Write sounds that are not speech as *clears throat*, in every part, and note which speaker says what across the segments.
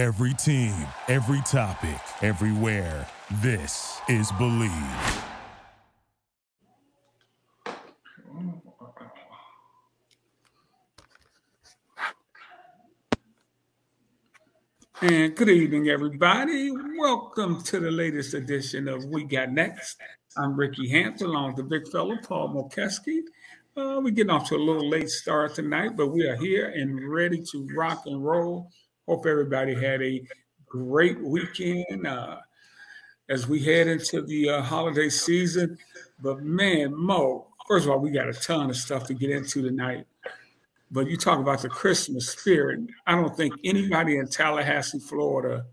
Speaker 1: Every team, every topic, everywhere. This is Believe.
Speaker 2: And good evening, everybody. Welcome to the latest edition of We Got Next. I'm Ricky Hampton, along with the big fella, Paul Mokeski. Uh, we're getting off to a little late start tonight, but we are here and ready to rock and roll. Hope everybody had a great weekend uh, as we head into the uh, holiday season. But man, Mo, first of all, we got a ton of stuff to get into tonight. But you talk about the Christmas spirit. I don't think anybody in Tallahassee, Florida,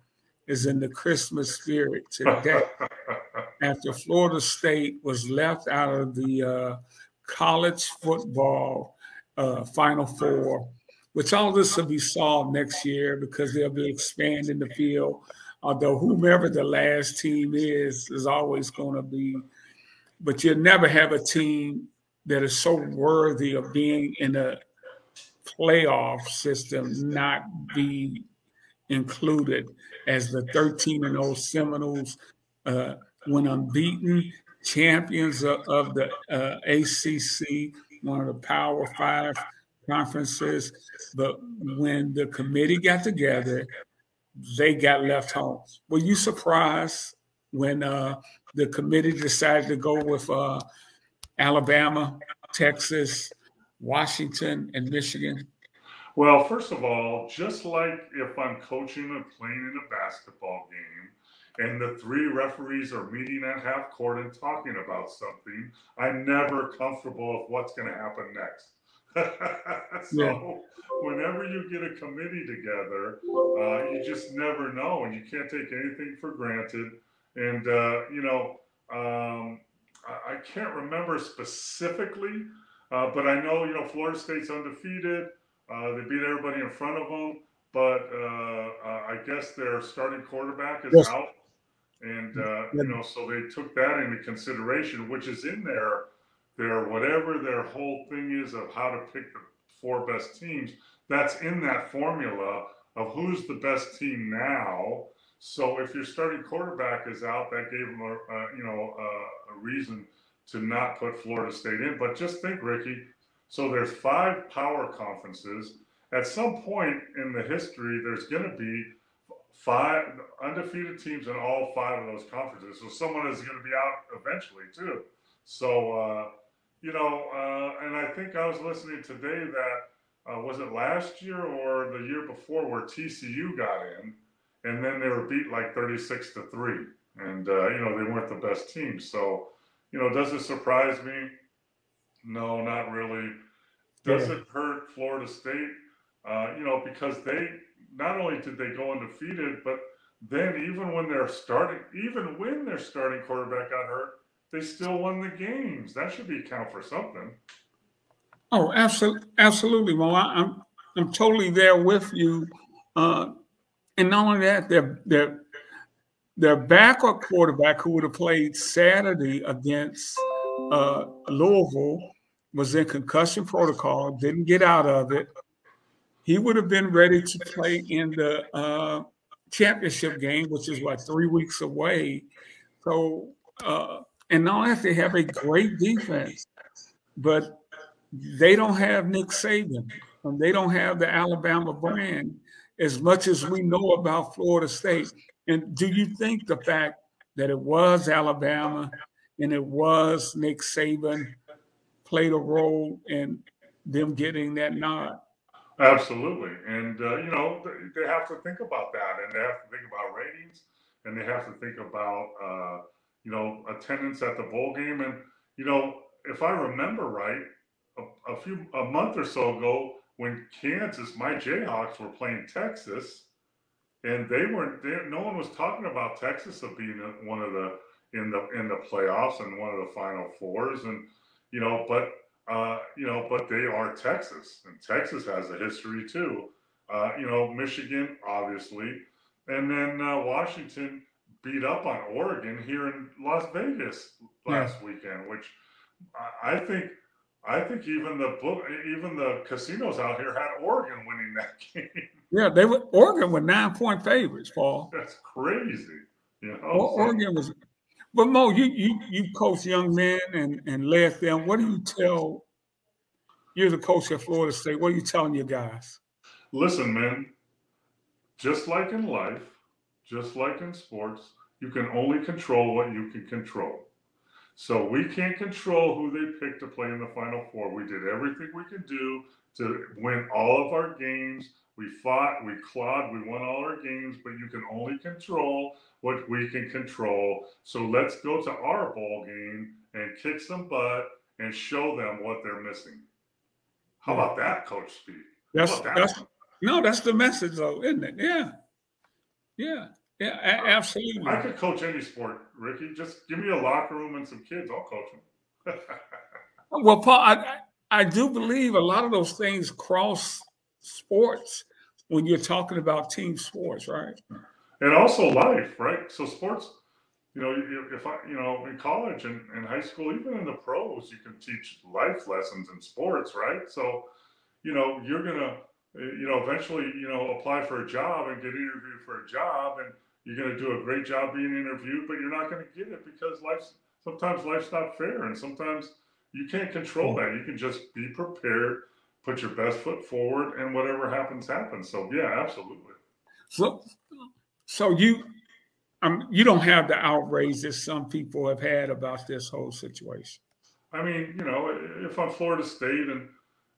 Speaker 2: is in the Christmas spirit today. *laughs* After Florida State was left out of the uh, college football uh, Final Four, which all this will be solved next year because they'll be expanding the field. Although whomever the last team is is always going to be, but you'll never have a team that is so worthy of being in a playoff system not be included as the 13 and 0 Seminoles uh, when unbeaten champions of, of the uh, ACC, one of the Power Five conferences. But when the committee got together, they got left home. Were you surprised when uh, the committee decided to go with uh, Alabama, Texas, Washington, and Michigan?
Speaker 3: Well, first of all, just like if I'm coaching and playing in a basketball game and the three referees are meeting at half court and talking about something, I'm never comfortable with what's going to happen next. *laughs* so yeah. whenever you get a committee together, uh, you just never know, and you can't take anything for granted. And uh, you know, um, I, I, can't remember specifically, uh, but I know you know Florida State's undefeated. Uh, they beat everybody in front of them, but uh, uh, I guess their starting quarterback is yes. out, and you know, so they took that into consideration, which is in there their whatever their whole thing is of how to pick the four best teams, that's in that formula of who's the best team now. So if your starting quarterback is out, that gave them a, you know a reason to not put Florida State in. But just think, Ricky. So there's five power conferences. At some point in the history, there's going to be five undefeated teams in all five of those conferences. So someone is going to be out eventually too. So uh, you know, uh, and I think I was listening today that uh, was it last year or the year before where TCU got in, and then they were beat like 36 to three, and uh, you know they weren't the best team. So, you know, does it surprise me? No, not really. Does yeah. it hurt Florida State? Uh, you know, because they not only did they go undefeated, but then even when they're starting, even when their starting quarterback got hurt, they still won the games. That should be count for something.
Speaker 2: Oh, absolutely, absolutely. Well, I, am I'm totally there with you. Uh, and not only that, their their their backup quarterback who would have played Saturday against uh, Louisville was in concussion protocol, didn't get out of it. He would have been ready to play in the uh, championship game, which is what three weeks away. So uh, and not that they have a great defense, but they don't have Nick Saban and they don't have the Alabama brand as much as we know about Florida State. And do you think the fact that it was Alabama and it was Nick Saban played a role in them getting that nod?
Speaker 3: Absolutely. And, uh, you know, they have to think about that and they have to think about ratings and they have to think about, uh, you know, attendance at the bowl game. And, you know, if I remember right, a, a few, a month or so ago, when Kansas, my Jayhawks were playing Texas, and they weren't there. No one was talking about Texas of being one of the in the in the playoffs and one of the Final Fours, and you know, but uh, you know, but they are Texas, and Texas has a history too. Uh, you know, Michigan, obviously, and then uh, Washington beat up on Oregon here in Las Vegas last yeah. weekend, which I think I think even the book even the casinos out here had Oregon winning that *laughs* game.
Speaker 2: Yeah, they were Oregon were nine point favorites, Paul.
Speaker 3: That's crazy. You know,
Speaker 2: Oregon was. But Mo, you you you coach young men and and led them. What do you tell? You're the coach at Florida State. What are you telling your guys?
Speaker 3: Listen, man. Just like in life, just like in sports, you can only control what you can control. So we can't control who they pick to play in the Final Four. We did everything we could do to win all of our games. We fought, we clawed, we won all our games, but you can only control what we can control. So let's go to our ball game and kick some butt and show them what they're missing. How about that, Coach Speed?
Speaker 2: That's,
Speaker 3: that?
Speaker 2: that's no, that's the message, though, isn't it? Yeah, yeah, yeah, absolutely.
Speaker 3: I could coach any sport, Ricky. Just give me a locker room and some kids. I'll coach them. *laughs*
Speaker 2: well, Paul, I, I do believe a lot of those things cross sports when you're talking about team sports, right?
Speaker 3: And also life, right? So sports, you know, if I, you know, in college and, and high school, even in the pros, you can teach life lessons in sports, right? So, you know, you're gonna, eh, you know, eventually, you know, apply for a job and get interviewed for a job, and you're gonna do a great job being interviewed, but you're not gonna get it because life's sometimes life's not fair, and sometimes you can't control that. You can just be prepared, put your best foot forward, and whatever happens, happens. So yeah, absolutely.
Speaker 2: So, so you, um, you don't have the outrage that some people have had about this whole situation.
Speaker 3: I mean, you know, if I'm Florida State and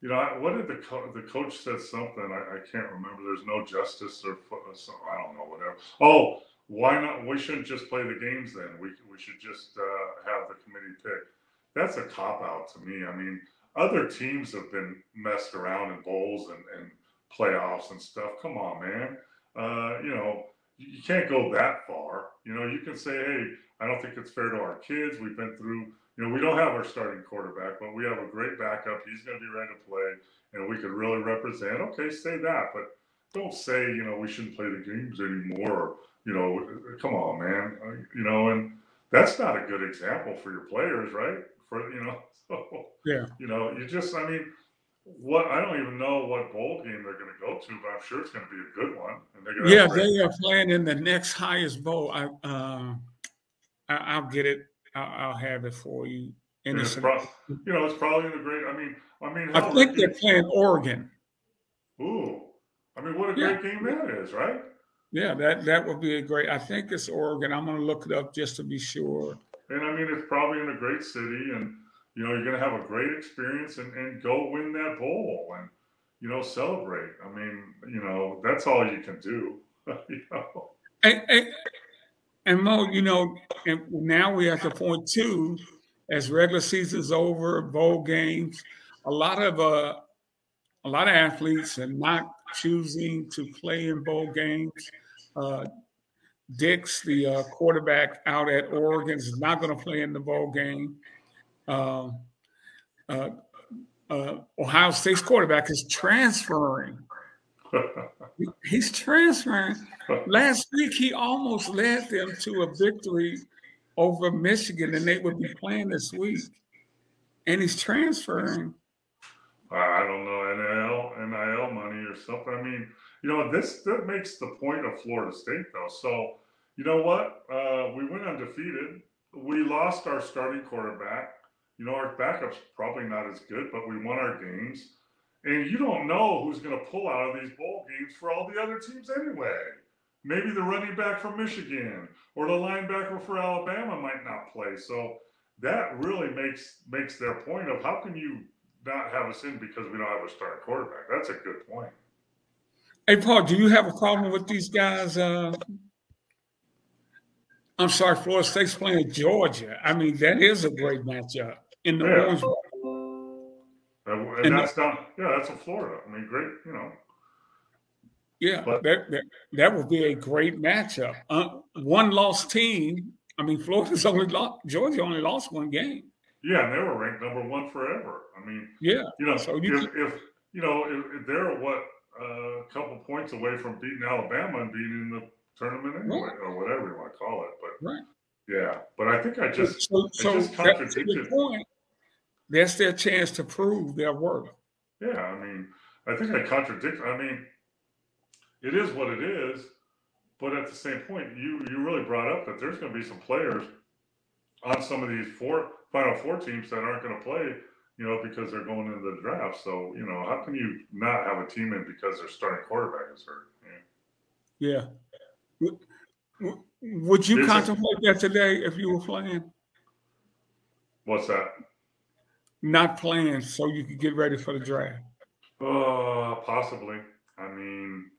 Speaker 3: you know, what did the co- the coach said something? I, I, can't remember. There's no justice or so I don't know whatever. Oh, why not? We shouldn't just play the games then. We we should just uh, have the committee pick that's a cop out to me. I mean, other teams have been messed around in bowls and, and playoffs and stuff. Come on, man. Uh, you know, you can't go that far. You know, you can say, hey, I don't think it's fair to our kids. We've been through, you know, we don't have our starting quarterback, but we have a great backup. He's going to be ready to play, and we could really represent. Okay, say that, but don't say, you know, we shouldn't play the games anymore. Or, you know, come on, man. Uh, you know, and that's not a good example for your players, right? for you know. *laughs* So
Speaker 2: yeah,
Speaker 3: you know, you just I mean, what I don't even know what bowl game they're going to go to, but I'm sure it's going to be a good one. And they're
Speaker 2: yeah, they are playing in the next highest bowl. I uh, I, will get it. I'll, I'll, have it for you.
Speaker 3: And it's pro- you know, it's probably in the great. I mean, I mean,
Speaker 2: I think they're playing Oregon.
Speaker 3: Ooh, I mean, what a great yeah. game that is, right?
Speaker 2: Yeah, that that would be a great. I think it's Oregon. I'm going to look it up just to be sure.
Speaker 3: And I mean, it's probably in a great city, and you know, you're going to have a great experience and, and go win that bowl and you know celebrate. I mean, you know, that's all you can do. *laughs* you know.
Speaker 2: And, and, and Mo, you know, and now we're at the point too, as regular season's over, bowl games, a lot of uh, a lot of athletes are not choosing to play in bowl games. Uh, Nix, the uh, quarterback out at Oregon, is not going to play in the bowl game. Uh, uh, uh, Ohio State's quarterback is transferring. *laughs* He's transferring. Last week, he almost led them to a victory over Michigan, and they would be playing this week. And he's transferring.
Speaker 3: I don't know NIL NIL money or something. I mean, you know, this that makes the point of Florida State though. So, you know what? Uh, we went undefeated. We lost our starting quarterback. You know, our backup's probably not as good, but we won our games. And you don't know who's going to pull out of these bowl games for all the other teams anyway. Maybe the running back from Michigan or the linebacker for Alabama might not play. So that really makes makes their point of how can you not have us in because we don't have a starting quarterback. That's a good point.
Speaker 2: Hey, Paul, do you have a problem with these guys? Uh, I'm sorry, Florida State's playing Georgia. I mean, that is a great matchup in the yeah. Orange
Speaker 3: Bowl. And, and that's down, yeah, that's in Florida. I mean, great, you know.
Speaker 2: Yeah, but, that, that, that would be a great matchup. Uh, one lost team. I mean, Florida's *laughs* only lost, Georgia only lost one game.
Speaker 3: Yeah, and they were ranked number one forever. I mean,
Speaker 2: yeah,
Speaker 3: you know, so you if, if you know if, if they're what a couple points away from beating Alabama and being in the tournament anyway, right. or whatever you want to call it. But
Speaker 2: right.
Speaker 3: yeah, but I think I just,
Speaker 2: so, so
Speaker 3: I just
Speaker 2: contradicted. Point, that's their chance to prove their worth.
Speaker 3: Yeah, I mean, I think I contradict. I mean, it is what it is. But at the same point, you you really brought up that there's going to be some players on some of these four Final Four teams that aren't going to play, you know, because they're going into the draft. So you know, how can you not have a team in because their starting quarterback is hurt?
Speaker 2: Yeah. yeah. Would you contemplate that today if you were playing?
Speaker 3: What's that?
Speaker 2: Not playing so you could get ready for the draft.
Speaker 3: Uh, possibly. I mean,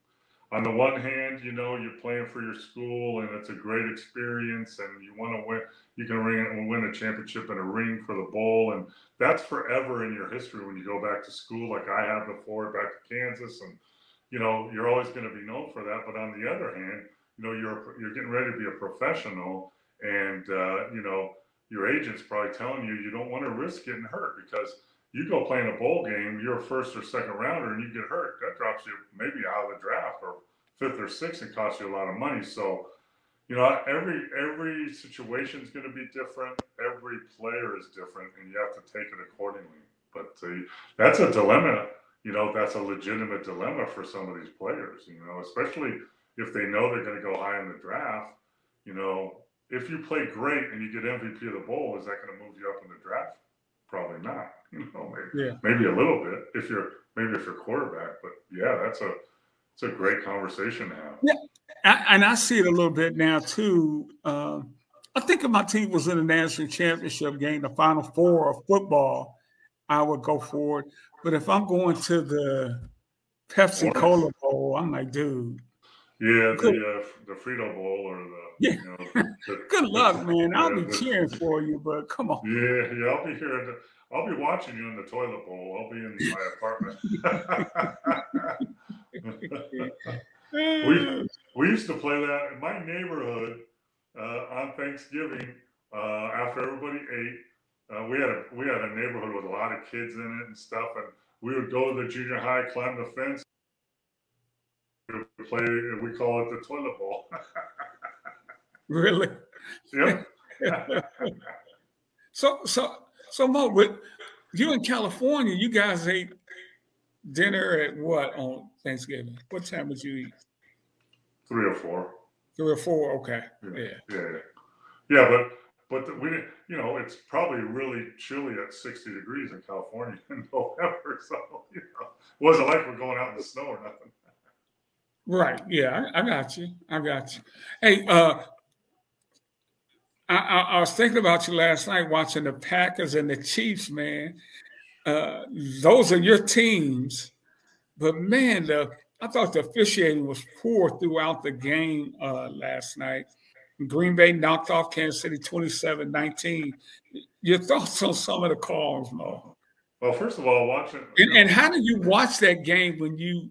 Speaker 3: on the one hand, you know, you're playing for your school and it's a great experience and you want to win, you can ring, win a championship and a ring for the bowl. And that's forever in your history when you go back to school, like I have before, back to Kansas. And, you know, you're always going to be known for that. But on the other hand, you know, you're, you're getting ready to be a professional and, uh, you know, your agent's probably telling you you don't want to risk getting hurt because you go play in a bowl game, you're a first or second rounder, and you get hurt, that drops you maybe out of the draft or fifth or sixth and costs you a lot of money. So, you know, every every situation is going to be different. Every player is different, and you have to take it accordingly. But uh, that's a dilemma. You know, that's a legitimate dilemma for some of these players. You know, especially if they know they're going to go high in the draft. You know, if you play great and you get MVP of the bowl, is that going to move you up in the draft? Probably not. *laughs* You know, maybe yeah. maybe a little bit if you're maybe if you're quarterback, but yeah, that's a it's a great conversation to have.
Speaker 2: Yeah, and I see it a little bit now too. Uh, I think if my team was in a national championship game, the Final Four of football, I would go for it. But if I'm going to the Pepsi Cola Bowl, I'm like, dude.
Speaker 3: Yeah, the uh, the Frito Bowl or the
Speaker 2: yeah. You know, the, *laughs* good luck, man. I'll be cheering for you, but come on.
Speaker 3: Yeah, yeah, I'll be here. I'll be watching you in the toilet bowl. I'll be in my apartment. *laughs* we we used to play that in my neighborhood uh, on Thanksgiving uh, after everybody ate. Uh, we had a we had a neighborhood with a lot of kids in it and stuff, and we would go to the junior high, climb the fence, play. And we call it the toilet bowl. *laughs*
Speaker 2: really?
Speaker 3: Yep. *laughs*
Speaker 2: so so so Mo, with you in California, you guys ate dinner at what on Thanksgiving? What time would you eat?
Speaker 3: Three or four.
Speaker 2: Three or four. Okay.
Speaker 3: Yeah. Yeah. Yeah. yeah but but we. You know, it's probably really chilly at sixty degrees in California *laughs* in November. So you know, it wasn't like we're going out in the snow or nothing.
Speaker 2: Right. Yeah, I, I got you. I got you. Hey, uh, I, I, I, was thinking about you last night watching the Packers and the Chiefs, man. Uh, those are your teams, but man, the I thought the officiating was poor throughout the game uh, last night. Green Bay knocked off Kansas City 27 19. Your thoughts on some of the calls, Mo?
Speaker 3: Well, first of all, watching.
Speaker 2: And, and how did you watch that game when you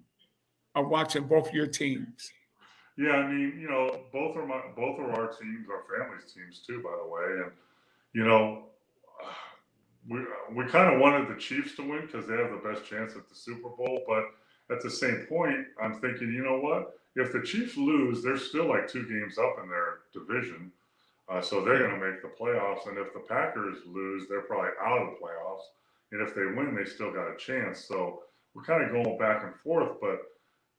Speaker 2: are watching both your teams?
Speaker 3: Yeah, I mean, you know, both are my both are our teams, our family's teams too, by the way. And you know, we we kind of wanted the Chiefs to win because they have the best chance at the Super Bowl. But at the same point, I'm thinking, you know what? If the Chiefs lose, they're still like two games up in their division, uh, so they're going to make the playoffs. And if the Packers lose, they're probably out of the playoffs. And if they win, they still got a chance. So we're kind of going back and forth. But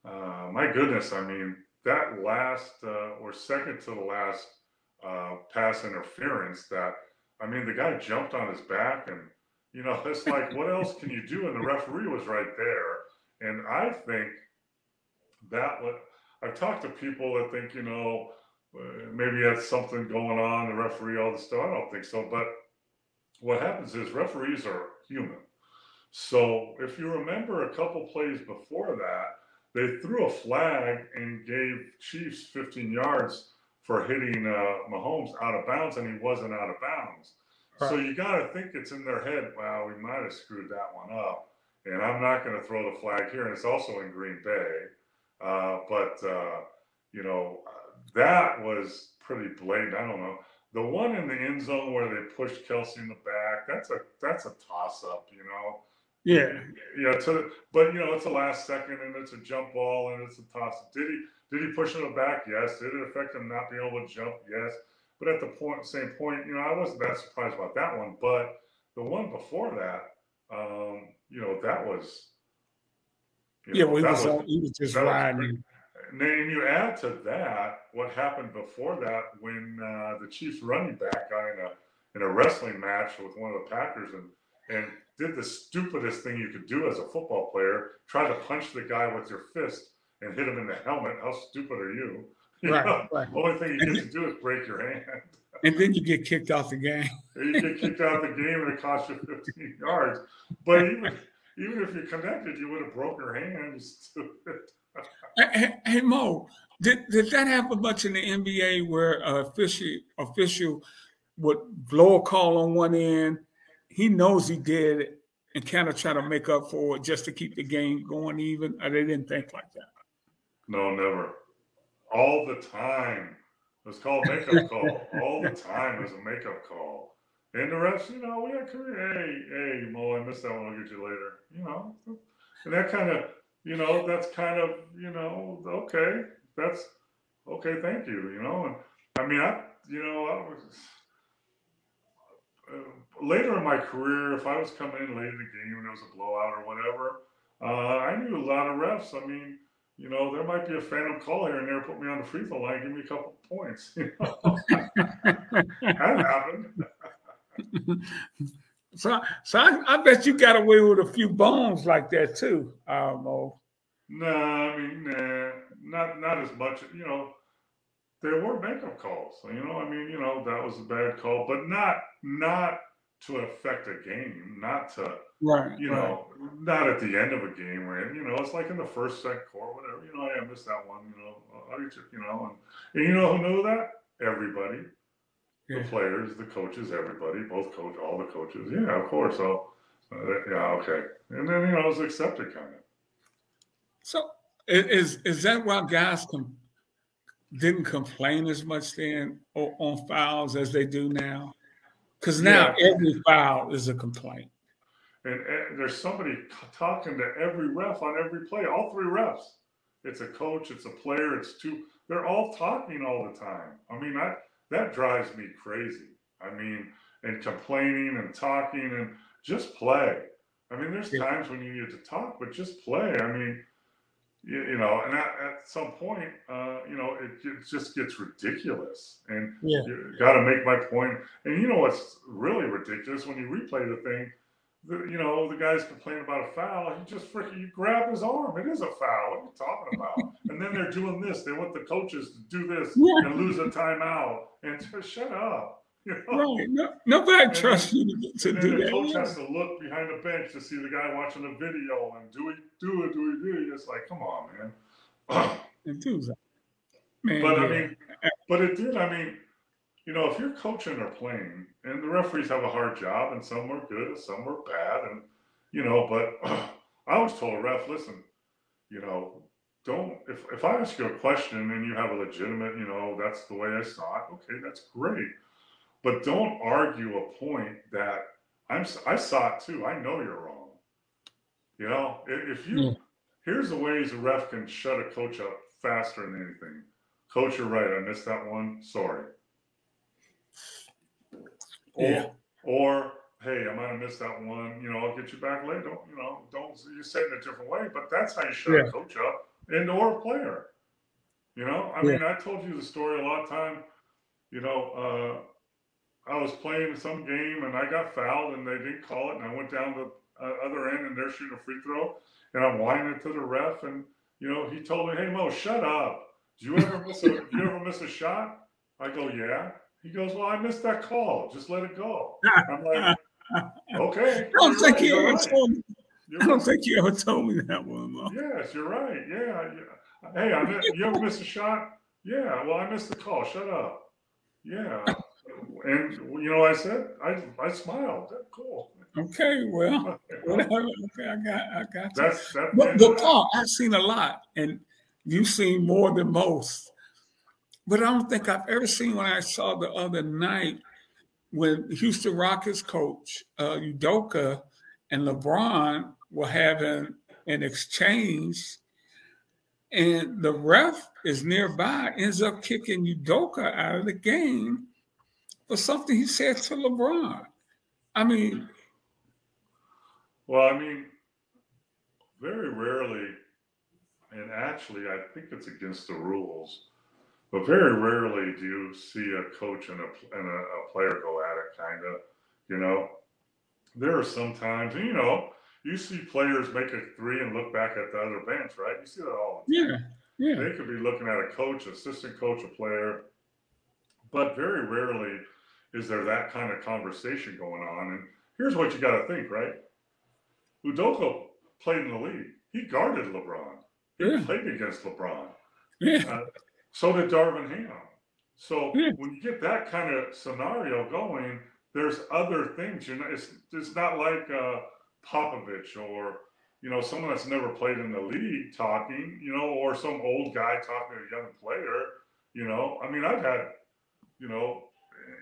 Speaker 3: uh, my goodness, I mean that last uh, or second to the last uh, pass interference that I mean the guy jumped on his back and you know *laughs* it's like what else can you do? And the referee was right there. And I think that what I've talked to people that think you know uh, maybe that's something going on the referee all this stuff. I don't think so but what happens is referees are human. So if you remember a couple plays before that they threw a flag and gave Chiefs 15 yards for hitting uh, Mahomes out of bounds, and he wasn't out of bounds. Right. So you got to think it's in their head. Wow, we might have screwed that one up, and I'm not going to throw the flag here. And it's also in Green Bay, uh, but uh, you know that was pretty blatant. I don't know. The one in the end zone where they pushed Kelce in the back, that's a that's a toss up, you know.
Speaker 2: Yeah.
Speaker 3: Yeah. To, but you know, it's a last second and it's a jump ball and it's a toss. Did he did he push him back? Yes. Did it affect him not being able to jump? Yes. But at the point, same point, you know, I wasn't that surprised about that one. But the one before that, um, you know, that was.
Speaker 2: You know, yeah, well, he was, was, he was just riding.
Speaker 3: then you add to that what happened before that when uh, the Chiefs running back got in a in a wrestling match with one of the Packers and and did the stupidest thing you could do as a football player, try to punch the guy with your fist and hit him in the helmet. How stupid are you? *laughs* you
Speaker 2: right, know, right.
Speaker 3: The only thing you get to do is break your hand. *laughs*
Speaker 2: And then you get kicked off the game.
Speaker 3: you get kicked out of the game and it costs you 15 yards. But even even if you connected, you would have broken your hand.
Speaker 2: hey, hey, Mo, did, did that happen much in the NBA where a official official would blow a call on one end? He knows he did and kind of try to make up for it just to keep the game going even, they didn't think like that?
Speaker 3: No, never. All the time. It's called makeup *laughs* call. All the time is a makeup call. And the refs, you know, we had career. Hey, hey, Mo, I missed that one. I'll get you later. You know, and that kind of, you know, that's kind of, you know, okay, that's okay. Thank you. You know, and I mean, I, you know, I was uh, later in my career, if I was coming in late in the game and it was a blowout or whatever, uh, I knew a lot of refs. I mean, you know, there might be a phantom call here and there, put me on the free throw line, give me a couple points. *laughs* You know? that happened *laughs*
Speaker 2: so, so I, I, bet you got away with a few bones like that too, uh, Mo.
Speaker 3: No, I mean, nah, not not as much. You know, there were makeup calls. You know, I mean, you know, that was a bad call, but not not to affect a game, not to,
Speaker 2: right,
Speaker 3: you know, right. not at the end of a game. Where you know, it's like in the first, second quarter, whatever. You know, I missed that one. You know, I, you know, and, and you know who knew that? Everybody the players, the coaches, everybody, both coach, all the coaches. Yeah, of course. So, uh, yeah, okay. And then you know, it was accepted kind of.
Speaker 2: So, is is that why guys com- didn't complain as much then on fouls as they do now? Because now yeah. every foul is a complaint.
Speaker 3: And, and, there's somebody talking to every ref on every play, all three refs. It's a coach, it's a player, it's two. They're all talking all the time. I mean, I that drives me crazy. I mean, and complaining and talking and just play. I mean, there's yeah. times when you need to talk, but just play. I mean, you, you know, and at, at some point, uh, you know, it, it, just gets ridiculous. And yeah. you got to make my point. And you know what's really ridiculous when you replay the thing? the, you know, the guys complain about a foul. He just freaking you grab his arm. It is a foul. What are you talking about? and then they're doing this. They want the coaches to do this yeah. and lose a timeout. And just *laughs* shut up.
Speaker 2: Right. No, nobody trusts you to, to
Speaker 3: and
Speaker 2: do
Speaker 3: the
Speaker 2: that.
Speaker 3: coach has to look behind the bench to see the guy watching the video and do it, do it, do it, do it. It's like, come on, man. *clears throat*
Speaker 2: and.
Speaker 3: Man, but yeah. I mean, but it did. I mean, you know, if you're coaching or playing, and the referees have a hard job, and some were good, and some were bad, and you know, but *clears throat* I always told a ref, listen, you know, don't if if I ask you a question and you have a legitimate, you know, that's the way I saw it. Okay, that's great, but don't argue a point that I'm I saw it too. I know you're wrong. You know, if you yeah. here's the ways a ref can shut a coach up faster than anything. Coach, you're right. I missed that one. Sorry. Or, yeah. or hey, I might have missed that one. You know, I'll get you back later. Don't you know? Don't you say it in a different way, but that's how you shut yeah. a coach up and or a player. You know, I yeah. mean, I told you the story a lot of time. You know, uh, I was playing some game and I got fouled and they didn't call it, and I went down the uh, other end and they're shooting a free throw, and I'm whining to the ref, and you know, he told me, "Hey Mo, shut up. Do you ever miss a? do you ever miss a shot?" I go, "Yeah." He goes, Well, I missed that call. Just let it go. I'm like, *laughs* Okay.
Speaker 2: I don't think right, you ever right. told me. You're I don't right. think you ever told me that one, Mo.
Speaker 3: Yes, you're right. Yeah. yeah. Hey, I you ever miss a shot? Yeah. Well, I missed the call. Shut up. Yeah. And you know, I said, I I smiled. Cool.
Speaker 2: Okay, well, *laughs* whatever. Okay, I got, I got you. That's, that's but, but Paul, I've seen a lot, and you've seen more than most. But I don't think I've ever seen what I saw the other night when Houston Rockets coach uh, Udoka and LeBron were having an exchange, and the ref is nearby, ends up kicking Udoka out of the game for something he said to LeBron. I mean,
Speaker 3: well, I mean, very rarely and actually, I think it's against the rules. But very rarely do you see a coach and a and a, a player go at it, kind of. You know, there are some times, you know, you see players make a three and look back at the other bench, right? You see that all
Speaker 2: the time. Yeah, yeah.
Speaker 3: They could be looking at a coach, assistant coach, a player, but very rarely is there that kind of conversation going on. And here's what you got to think, right? Udoka played in the league. He guarded LeBron. He yeah. played against LeBron.
Speaker 2: Yeah.
Speaker 3: Uh, so did Darvin Ham. So yeah. when you get that kind of scenario going, there's other things. You know, it's it's not like uh, Popovich or you know someone that's never played in the league talking. You know, or some old guy talking to a young player. You know, I mean, I've had you know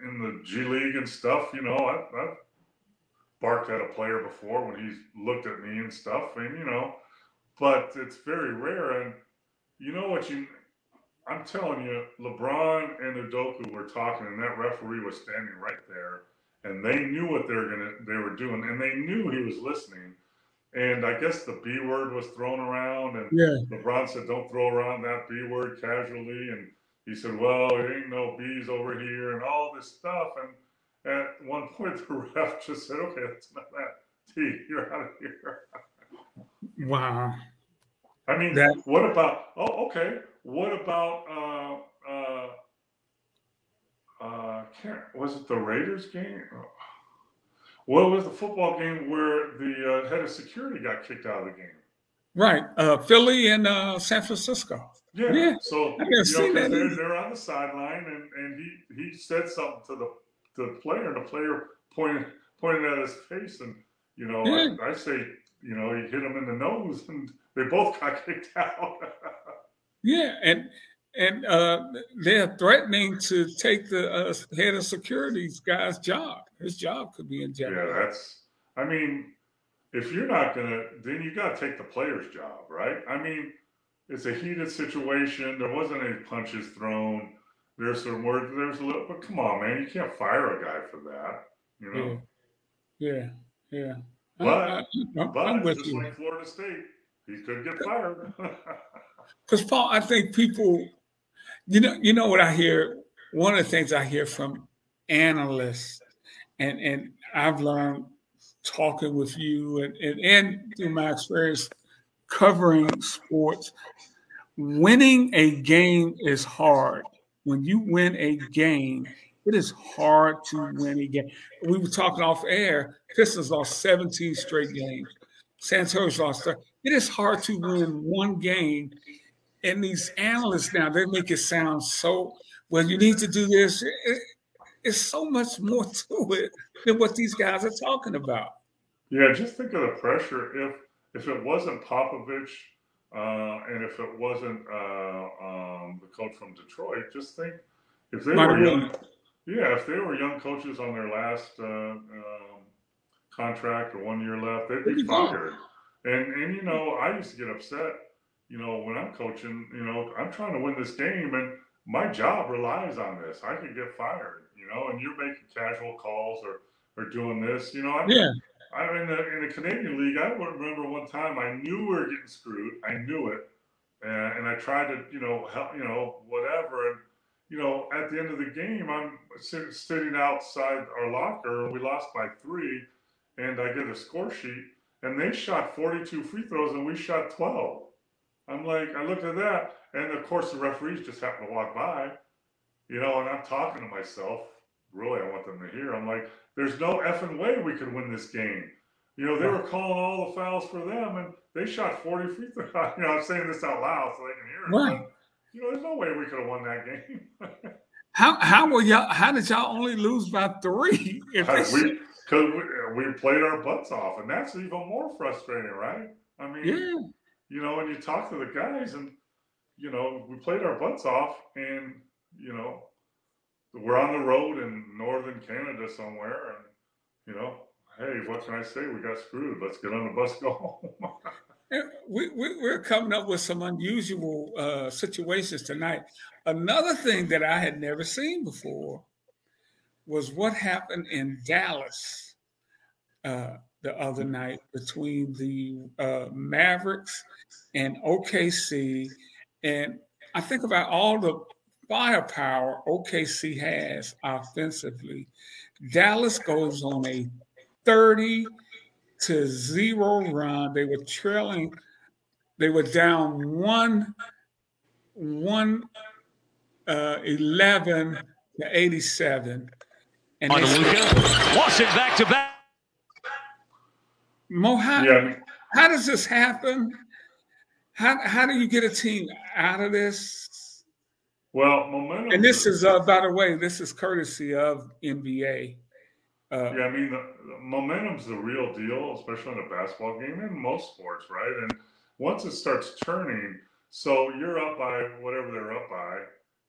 Speaker 3: in the G League and stuff. You know, I've, I've barked at a player before when he's looked at me and stuff, and you know, but it's very rare. And you know what you I'm telling you, LeBron and Udoka were talking, and that referee was standing right there, and they knew what they were gonna they were doing, and they knew he was listening. And I guess the B word was thrown around, and
Speaker 2: yeah.
Speaker 3: LeBron said, "Don't throw around that B word casually." And he said, "Well, there ain't no bees over here," and all this stuff. And at one point, the *laughs* ref just said, "Okay, that's not that. T, you're out of here."
Speaker 2: Wow.
Speaker 3: I mean, that, what about? Oh, okay. What about? Uh, uh, uh, was it the Raiders game? What was the football game where the uh, head of security got kicked out of the game?
Speaker 2: Right, uh, Philly and uh, San Francisco.
Speaker 3: Yeah. yeah. So you know, they're, they're on the sideline, and, and he he said something to the the player, and the player pointed pointed at his face, and you know, yeah. I, I say, you know, he hit him in the nose, and they both *laughs* got kicked out.
Speaker 2: yeah, and and uh, they're threatening to take the uh, head of security's guy's job. His job could be in jeopardy.
Speaker 3: Yeah, that's. I mean, if you're not gonna, then you got to take the player's job, right? I mean, it's a heated situation. There wasn't any punches thrown. There's some words. There's a little, but come on, man, you can't fire a guy for that. You know.
Speaker 2: Yeah, yeah. yeah.
Speaker 3: But, I, I, but just you. like Florida State, he could get fired. *laughs*
Speaker 2: Because Paul, I think people, you know, you know what I hear. One of the things I hear from analysts, and and I've learned talking with you and, and, and through my experience covering sports, winning a game is hard. When you win a game, it is hard to win a game. We were talking off air. Pistons lost 17 straight games. San Antonio's lost. It is hard to win one game. And these analysts now, they make it sound so, well, you need to do this. It, it's so much more *laughs* to it than what these guys are talking about.
Speaker 3: Yeah, just think of the pressure. If if it wasn't Popovich uh, and if it wasn't uh, um, the coach from Detroit, just think if they were young, yeah, if they were young coaches on their last uh, um, contract or one year left, they'd be fired. And and you know, I used to get upset. You know, when I'm coaching, you know, I'm trying to win this game, and my job relies on this. I could get fired. You know, and you're making casual calls or or doing this. You know, I,
Speaker 2: yeah.
Speaker 3: I in the in the Canadian League, I remember one time I knew we were getting screwed. I knew it, and, and I tried to, you know, help, you know, whatever. And you know, at the end of the game, I'm sitting outside our locker, we lost by three, and I get a score sheet, and they shot 42 free throws, and we shot 12. I'm like, I looked at that, and of course the referees just happened to walk by, you know, and I'm talking to myself. Really, I want them to hear. I'm like, there's no effing way we could win this game. You know, they were calling all the fouls for them, and they shot 40 free throws. *laughs* You know, I'm saying this out loud so they can hear it. Right. But, you know, there's no way we could have won that game. *laughs*
Speaker 2: how how were y'all? How did y'all only lose by three? *laughs*
Speaker 3: If uh, we, because we, uh, we played our butts off, and that's even more frustrating, right? I mean,
Speaker 2: yeah.
Speaker 3: you know, when you talk to the guys, and you know, we played our butts off, and you know, we're on the road in northern Canada somewhere, and you know, hey, what can I say? We got screwed. Let's get on the bus, go *laughs* home.
Speaker 2: we, we, are coming up with some unusual uh, situations tonight. Another thing that I had never seen before was what happened in Dallas. Uh, the the other night between the uh, Mavericks and OKC, and I think about all the firepower OKC has offensively. Dallas goes on a 30 to zero run. They were trailing, they were down one, one uh, 11 to 87.
Speaker 4: And On Luka, Washington back to back.
Speaker 2: Mo, how, yeah. how does this happen? How, how do you get a team out of this?
Speaker 3: Well, momentum.
Speaker 2: And this is, uh, by the way, this is courtesy of NBA.
Speaker 3: Uh, yeah, I mean, the, the momentum's the real deal, especially in a basketball game and most sports, right? And once it starts turning, so you're up by whatever they're up by,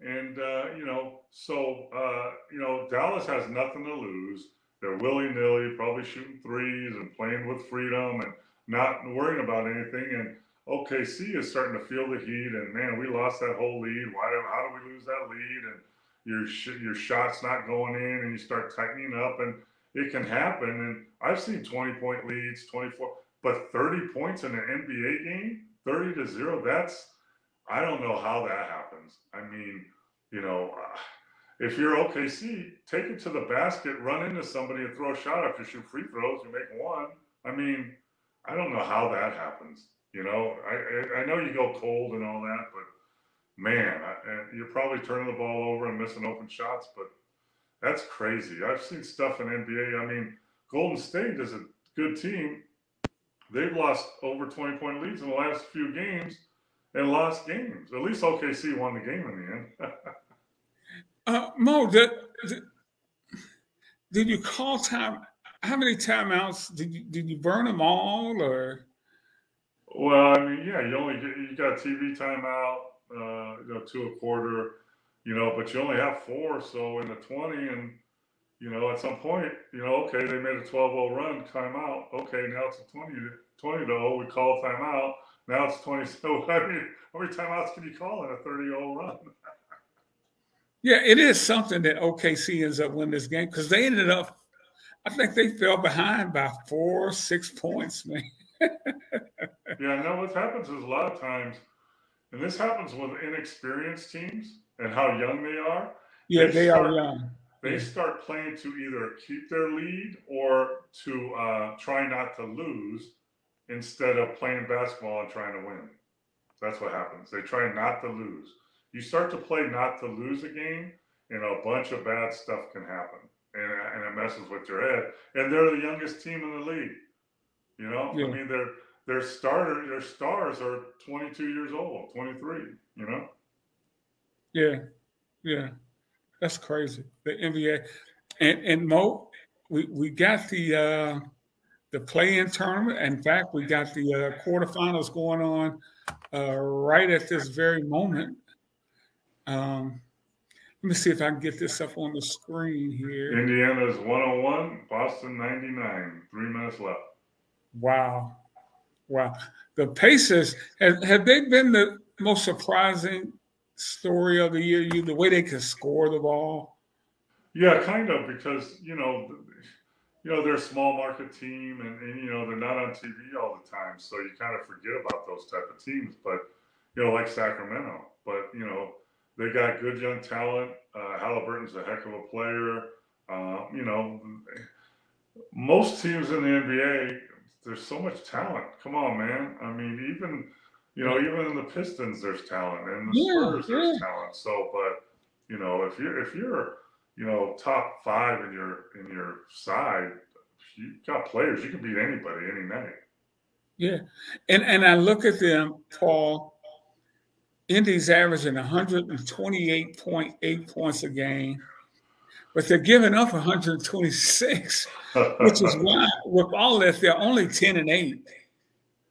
Speaker 3: and uh, you know, so uh, you know, Dallas has nothing to lose. They're willy nilly, probably shooting threes and playing with freedom and not worrying about anything. And OKC is starting to feel the heat. And man, we lost that whole lead. Why? How do we lose that lead? And your your shot's not going in, and you start tightening up, and it can happen. And I've seen 20 point leads, 24, but 30 points in an NBA game, 30 to zero. That's I don't know how that happens. I mean, you know. Uh, if you're OKC, take it to the basket, run into somebody and throw a shot after you shoot free throws, you make one. I mean, I don't know how that happens. You know, I I know you go cold and all that, but man, I, you're probably turning the ball over and missing open shots. But that's crazy. I've seen stuff in NBA. I mean, Golden State is a good team. They've lost over 20 point leads in the last few games and lost games. At least OKC won the game in the end. *laughs*
Speaker 2: Uh, Mo, did, did, did you call time? How many timeouts did you did you burn them all or?
Speaker 3: Well, I mean, yeah, you only get, you got TV timeout, uh, you know, two a quarter, you know, but you only have four, so in the twenty, and you know, at some point, you know, okay, they made a 12-0 run, timeout. Okay, now it's a 20 20 to 0. We call timeout. Now it's 20. *laughs* So I mean, how many timeouts can you call in a 30-0 run?
Speaker 2: Yeah, it is something that OKC ends up winning this game because they ended up, I think they fell behind by four, six points, man. *laughs*
Speaker 3: yeah, no, what happens is a lot of times, and this happens with inexperienced teams and how young they are.
Speaker 2: Yeah, they, they start, are young.
Speaker 3: They yeah. start playing to either keep their lead or to uh, try not to lose instead of playing basketball and trying to win. That's what happens. They try not to lose you start to play not to lose a game, and a bunch of bad stuff can happen, and, and it messes with your head. And they're the youngest team in the league. You know, yeah. I mean, their their starter, their stars are 22 years old, 23. You know.
Speaker 2: Yeah, yeah, that's crazy. The NBA, and and Mo, we we got the. uh the play-in tournament. In fact, we got the uh, quarterfinals going on uh, right at this very moment. Um, let me see if I can get this up on the screen here.
Speaker 3: Indiana's 101, Boston 99. Three minutes left.
Speaker 2: Wow. Wow. The Pacers, have, have they been the most surprising story of the year? You the way they can score the ball?
Speaker 3: Yeah, kind of, because, you know, you know, they're a small market team and, and, you know, they're not on TV all the time. So you kind of forget about those type of teams. But, you know, like Sacramento. But, you know, they got good young talent. Uh, Halliburton's a heck of a player. Uh, you know, most teams in the NBA, there's so much talent. Come on, man. I mean, even you know, even in the Pistons, there's talent, and the yeah, Spurs, there's talent. So, but you know, if you're if you're you know top five in your in your side, you got players. You can beat anybody any night.
Speaker 2: Yeah, and and I look at them, Paul Indy's averaging 128.8 points a game, but they're giving up 126, which is *laughs* why, with all this, they're only 10 and 8.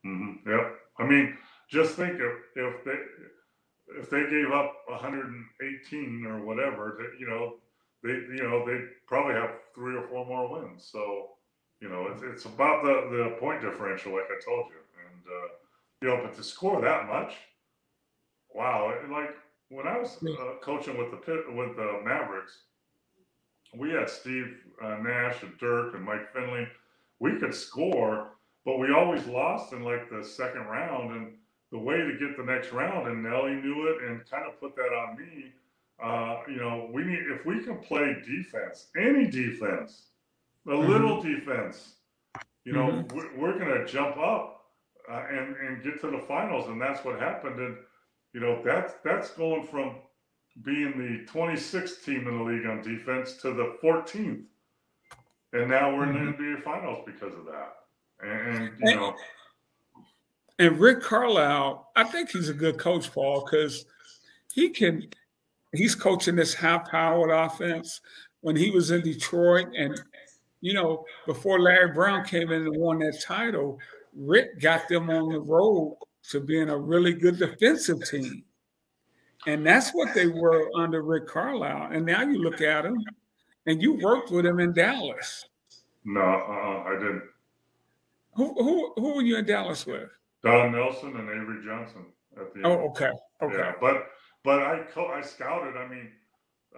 Speaker 3: Mm-hmm. Yep. I mean, just think if, if they if they gave up 118 or whatever, that you know, they you know they probably have three or four more wins. So you know, it's, it's about the the point differential, like I told you, and uh, you know, but to score that much Wow, like when I was uh, coaching with the with the Mavericks, we had Steve uh, Nash and Dirk and Mike Finley. we could score, but we always lost in like the second round. And the way to get the next round, and Nellie knew it and kind of put that on me. Uh, you know, we need if we can play defense, any defense, a mm-hmm. little defense, you know, mm-hmm. we're, we're going to jump up uh, and and get to the finals, and that's what happened. And you know, that's that's going from being the 26th team in the league on defense to the 14th, and now we're mm-hmm. in the mm-hmm. NBA finals because of that. And, and you know,
Speaker 2: and Rick Carlisle, I think he's a good coach, Paul, because he can. He's coaching this high-powered offense. When he was in Detroit, and you know, before Larry Brown came in and won that title, Rick got them on the road to being a really good defensive team. And that's what they were under Rick Carlisle. And now you look at him, and you worked with him in Dallas.
Speaker 3: No, uh, I didn't.
Speaker 2: Who, who who were you in Dallas with?
Speaker 3: Don Nelson and Avery Johnson
Speaker 2: at the. Oh, okay, okay. Yeah,
Speaker 3: but but I I scouted. I mean,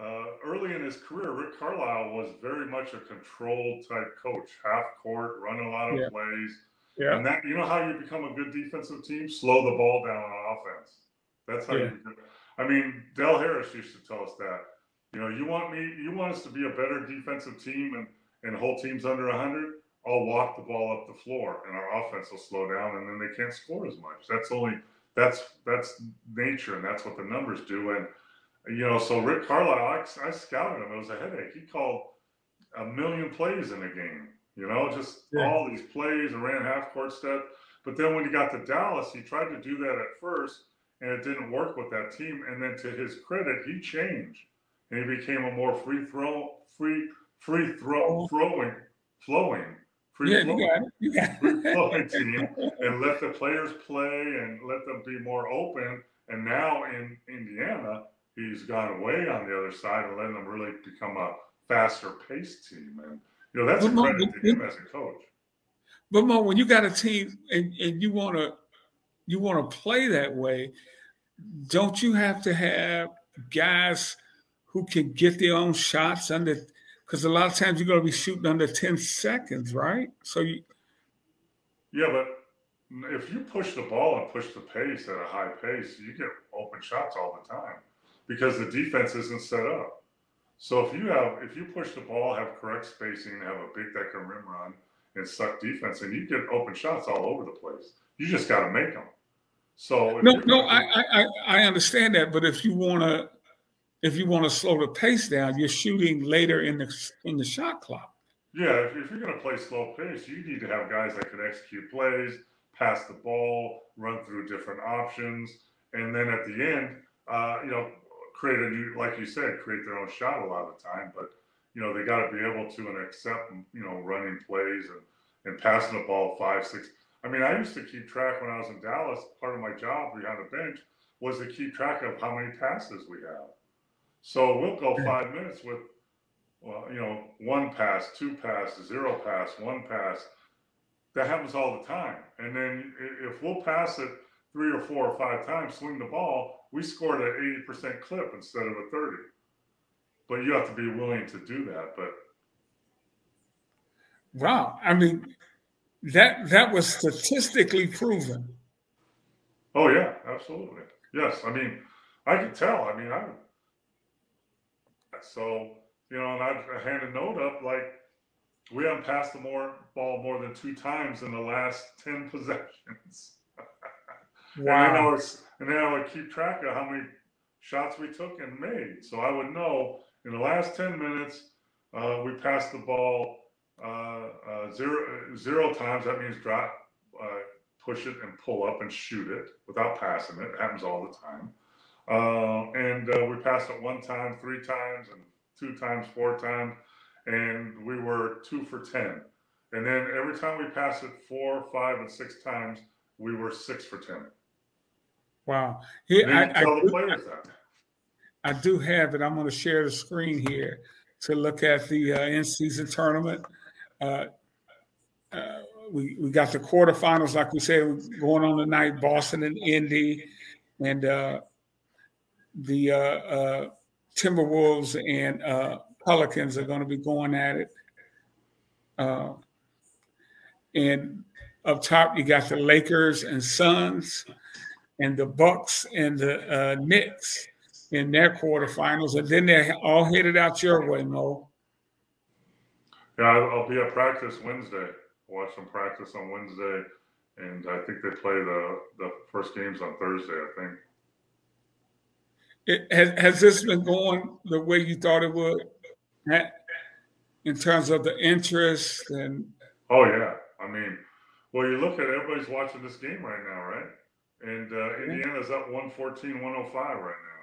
Speaker 3: uh, early in his career, Rick Carlisle was very much a control type coach, half court, run a lot of yeah. plays. Yeah. And that you know how you become a good defensive team? Slow the ball down on offense. That's how yeah. you. I mean, Del Harris used to tell us that. You know, you want me, you want us to be a better defensive team and and hold teams under 100. I'll walk the ball up the floor, and our offense will slow down, and then they can't score as much. That's only that's that's nature, and that's what the numbers do. And you know, so Rick Carlisle, I, I scouted him. It was a headache. He called a million plays in a game. You know, just yeah. all these plays and ran half court stuff. But then when he got to Dallas, he tried to do that at first, and it didn't work with that team. And then to his credit, he changed, and he became a more free throw, free free throw, throwing, flowing, free
Speaker 2: yeah, flowing, you got it. You got it.
Speaker 3: flowing team, and let the players play and let them be more open. And now in Indiana, he's gone away on the other side and letting them really become a faster paced team. And you know that's a credit Mo, to him as a coach.
Speaker 2: But Mo, when you got a team and, and you want to you want to play that way, don't you have to have guys who can get their own shots under? Because a lot of times you're going to be shooting under ten seconds, right? So you.
Speaker 3: Yeah, but if you push the ball and push the pace at a high pace, you get open shots all the time because the defense isn't set up. So if you have if you push the ball, have correct spacing, have a big that can rim run and suck defense, and you get open shots all over the place. You just got to make them. So
Speaker 2: no, no, I, I I understand that, but if you want to if you want to slow the pace down, you're shooting later in the in the shot clock.
Speaker 3: Yeah, if, if you're going to play slow pace, you need to have guys that can execute plays, pass the ball, run through different options, and then at the end, uh, you know, create a new, like you said, create their own shot a lot of the time. But you know, they got to be able to and accept, you know, running plays and and passing the ball five, six. I mean, I used to keep track when I was in Dallas. Part of my job behind the bench was to keep track of how many passes we have. So we'll go hmm. five minutes with, well, you know, one pass, two pass, zero pass, one pass. That happens all the time. And then if we'll pass it three or four or five times, swing the ball, we scored an 80% clip instead of a 30. But you have to be willing to do that. But
Speaker 2: wow, I mean, that that was statistically proven.
Speaker 3: Oh yeah, absolutely. Yes, I mean, I could tell. I mean, I so you know, and I, hand a note up like we haven't passed the more ball more than two times in the last ten *laughs* possessions. Wow. and, then I was, and then I would keep track of how many shots we took and made. So I would know in the last 10 minutes, uh, we passed the ball uh, uh, zero, zero times. That means drop, uh, push it and pull up and shoot it without passing it. It happens all the time. Uh, and uh, we passed it one time, three times, and two times, four times. And we were two for 10. And then every time we passed it four, five, and six times, we were six for 10.
Speaker 2: Wow. Here, I, I, do, I, do have it. I'm going to share the screen here to look at the uh, in-season tournament. Uh, uh, we we got the quarterfinals, like we said, going on tonight. Boston and Indy, and uh, the uh, uh, Timberwolves and Pelicans are going to be going at it. and up top you got the Lakers and Suns, and the Bucks and the Knicks in their quarterfinals, and then they're all headed out your way, Mo.
Speaker 3: Yeah, I'll be at practice Wednesday. Watch them practice on Wednesday, and I think they play the the first games on Thursday. I think.
Speaker 2: It, has, has this been going the way you thought it would, in terms of the interest and?
Speaker 3: Oh yeah, I mean, well, you look at everybody's watching this game right now, right? And uh, Indiana's up 114, 105 right now.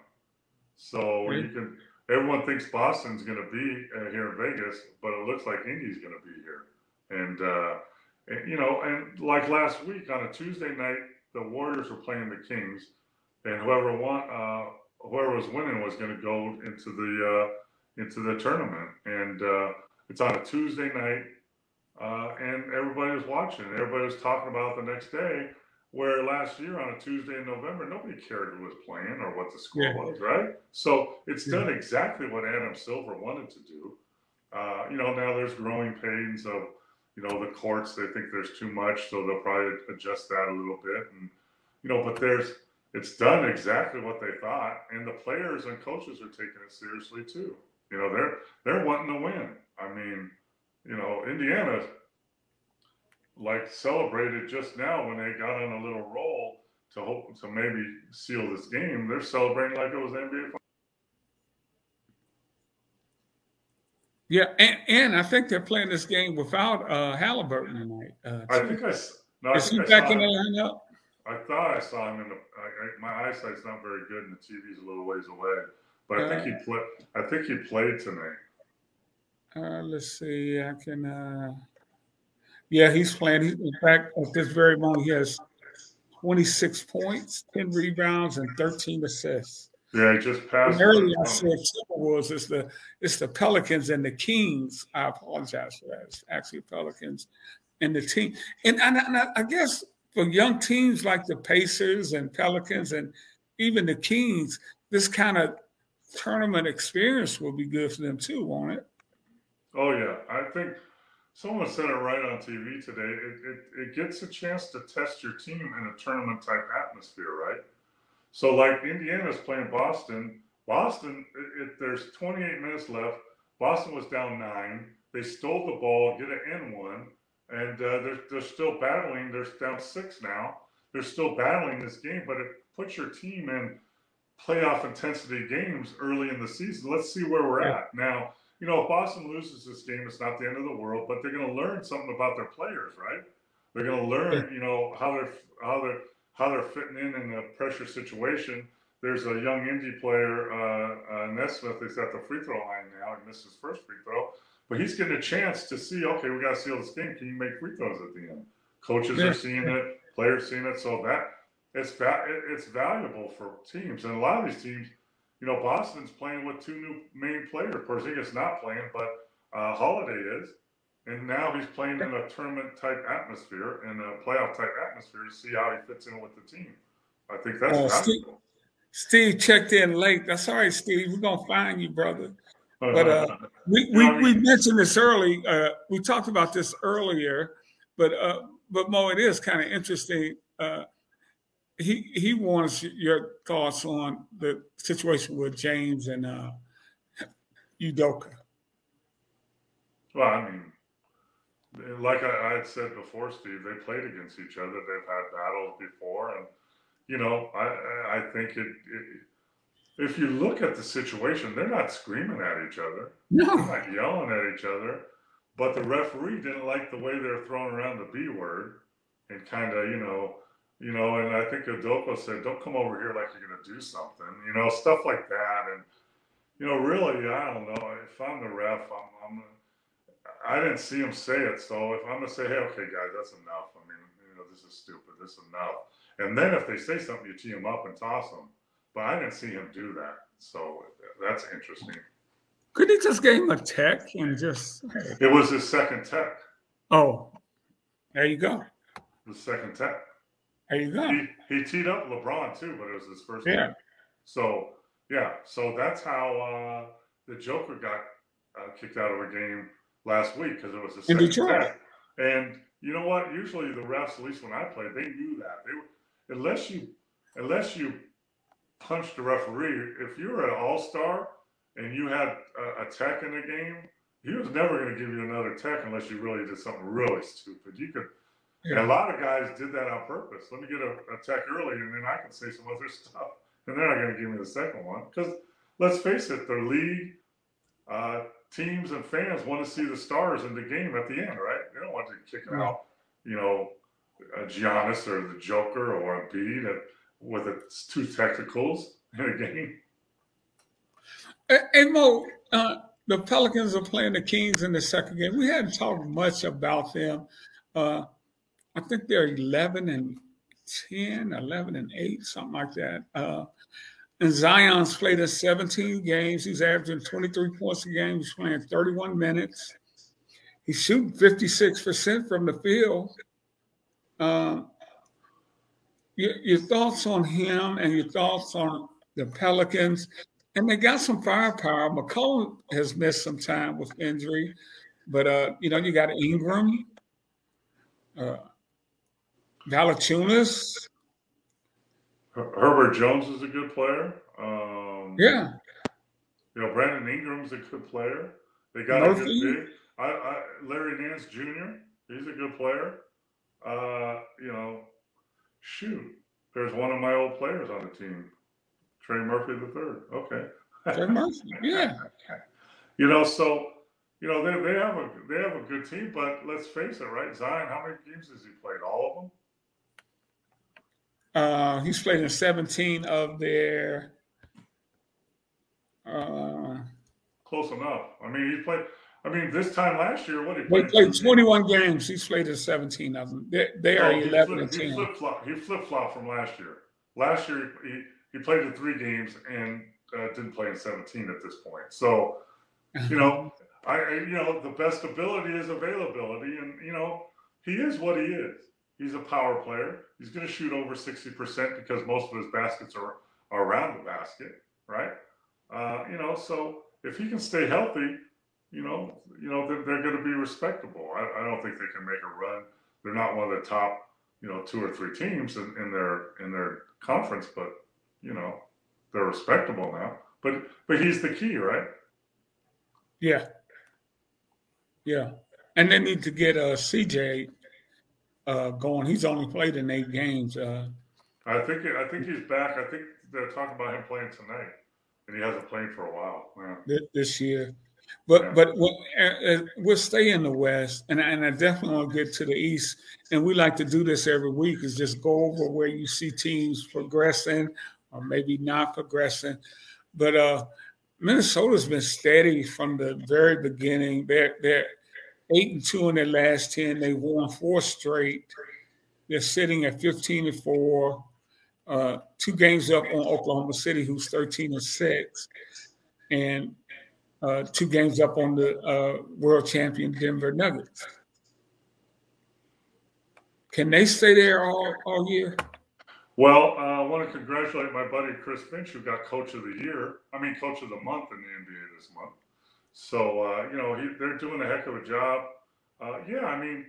Speaker 3: So you can. Everyone thinks Boston's going to be uh, here in Vegas, but it looks like Indy's going to be here. And, uh, and, you know, and like last week on a Tuesday night, the Warriors were playing the Kings, and whoever won, uh, whoever was winning was going to go into the uh, into the tournament. And uh, it's on a Tuesday night, uh, and everybody was watching. Everybody was talking about the next day. Where last year on a Tuesday in November, nobody cared who was playing or what the score yeah. was, right? So it's done exactly what Adam Silver wanted to do. Uh, you know, now there's growing pains of, you know, the courts. They think there's too much, so they'll probably adjust that a little bit. And you know, but there's it's done exactly what they thought, and the players and coaches are taking it seriously too. You know, they're they're wanting to win. I mean, you know, Indiana like celebrated just now when they got on a little roll to hope to maybe seal this game. They're celebrating like it was NBA.
Speaker 2: Yeah, and, and I think they're playing this game without uh, Halliburton tonight.
Speaker 3: Uh, I think I. No,
Speaker 2: Is
Speaker 3: I he
Speaker 2: back in the lineup?
Speaker 3: I thought I saw him in the. I, I, my eyesight's not very good, and the TV's a little ways away. But I think he played. I think he played tonight.
Speaker 2: Uh, let's see. I can. Uh, yeah, he's playing. in fact, at this very moment, he has 26 points, 10 rebounds, and 13 assists.
Speaker 3: Yeah, he just passed.
Speaker 2: Earlier, I said Timberwolves. It's the it's the Pelicans and the Kings. I apologize for that. It's actually Pelicans and the team. And, and, and I, I guess for young teams like the Pacers and Pelicans and even the Kings, this kind of tournament experience will be good for them too, won't it?
Speaker 3: Oh yeah, I think someone said it right on TV today. It, it, it gets a chance to test your team in a tournament type atmosphere, right? So, like Indiana's playing Boston. Boston, it, it, there's 28 minutes left. Boston was down nine. They stole the ball, get an N one, and uh, they're, they're still battling. They're down six now. They're still battling this game, but it puts your team in playoff intensity games early in the season. Let's see where we're yeah. at now you know, if Boston loses this game, it's not the end of the world, but they're going to learn something about their players, right? They're going to learn, you know, how they're how they're how they're fitting in in a pressure situation. There's a young indie player, uh, uh, Nesmith, is at the free throw line now. He missed his first free throw, but he's getting a chance to see. Okay, we got to seal this game. Can you make free throws at the end? Coaches are seeing it, players seeing it, so that it's va- it's valuable for teams, and a lot of these teams you know, Boston's playing with two new main players. Porzingis not playing, but uh, Holiday is, and now he's playing in a tournament type atmosphere, in a playoff type atmosphere to see how he fits in with the team. I think that's uh,
Speaker 2: Steve, Steve, checked in late. That's all right, Steve. We're gonna find you, brother. But uh, *laughs* we, we, we mentioned this early. Uh, we talked about this earlier, but uh, but Mo, it is kind of interesting. Uh, he he wants your thoughts on the situation with James and uh, Udoka.
Speaker 3: Well, I mean, like I, I, had said before, Steve, they played against each other. They've had battles before, and you know, I I think it, it if you look at the situation, they're not screaming at each other.
Speaker 2: No,
Speaker 3: they're not yelling at each other. But the referee didn't like the way they're throwing around the B word and kind of, you know, you know, and I think Udoka said, "Don't come over here like you're going to do something," you know, stuff like that. And you know, really, I don't know. If I'm the ref, I'm, I'm I didn't see him say it, so if I'm gonna say, "Hey, okay, guys, that's enough," I mean, you know, this is stupid. This is enough. And then if they say something, you tee them up and toss them. But I didn't see him do that, so that's interesting.
Speaker 2: Could he just gave him a tech and just?
Speaker 3: It was his second tech.
Speaker 2: Oh, there you go.
Speaker 3: The second tech.
Speaker 2: There you go.
Speaker 3: He, he teed up LeBron too, but it was his first
Speaker 2: yeah. Game.
Speaker 3: So yeah, so that's how uh, the Joker got uh, kicked out of a game last week because it was the second tech. And you know what? Usually the refs, at least when I played, they knew that. They were, unless you unless you punched the referee, if you were an all star and you had a, a tech in the game, he was never going to give you another tech unless you really did something really stupid. You could. And a lot of guys did that on purpose. Let me get a, a tech early, and then I can say some other *laughs* stuff, and they're not going to give me the second one because let's face it, the league, uh, teams, and fans want to see the stars in the game at the end, right? They don't want to kick yeah. out, you know, a Giannis or the Joker or Embiid with its two technicals in a game.
Speaker 2: Hey, Mo, uh, the Pelicans are playing the Kings in the second game. We hadn't talked much about them. Uh, I think they're 11 and 10, 11 and 8, something like that. Uh, and Zion's played in 17 games. He's averaging 23 points a game. He's playing 31 minutes. He's shooting 56% from the field. Uh, your, your, thoughts on him and your thoughts on the Pelicans. And they got some firepower. McCollum has missed some time with injury, but uh, you know, you got Ingram, uh, Valanciunas,
Speaker 3: Herbert Jones is a good player. Um,
Speaker 2: yeah.
Speaker 3: You know, Brandon Ingram's a good player. They got Murphy. a good big. I, I, Larry Nance Jr. He's a good player. Uh, you know, shoot, there's one of my old players on the team, Trey Murphy the third. Okay.
Speaker 2: Trey Murphy, yeah. *laughs*
Speaker 3: you know, so you know they, they have a they have a good team, but let's face it, right? Zion, how many games has he played? All of them.
Speaker 2: Uh, he's played in 17 of their. Uh,
Speaker 3: Close enough. I mean, he played. I mean, this time last year, what he played?
Speaker 2: He played 21 games. He's played in 17 of them. They, they are 11 and 10.
Speaker 3: He flip flop. He flip flop from last year. Last year, he, he played in three games and uh, didn't play in 17 at this point. So, you know, *laughs* I you know the best ability is availability, and you know he is what he is. He's a power player. He's going to shoot over 60% because most of his baskets are, are around the basket, right? Uh, you know, so if he can stay healthy, you know, you know, they're, they're going to be respectable. I, I, don't think they can make a run. They're not one of the top, you know, two or three teams in, in their in their conference, but you know, they're respectable now. But but he's the key, right?
Speaker 2: Yeah. Yeah. And they need to get a uh, CJ uh, going. He's only played in eight games. Uh,
Speaker 3: I think I think he's back. I think they're talking about him playing tonight, and he hasn't played for a while.
Speaker 2: Yeah. This year, but yeah. but we'll, uh, we'll stay in the West, and and I definitely want to get to the East. And we like to do this every week is just go over where you see teams progressing or maybe not progressing. But uh, Minnesota's been steady from the very beginning. They're they're eight and two in their last ten. They won four straight. They're sitting at fifteen and four. Uh, two games up on Oklahoma City, who's thirteen and six, and uh, two games up on the uh, world champion Denver Nuggets. Can they stay there all, all year?
Speaker 3: Well, uh, I want to congratulate my buddy Chris Finch, who got Coach of the Year. I mean, Coach of the Month in the NBA this month. So uh, you know he, they're doing a heck of a job. Uh, yeah, I mean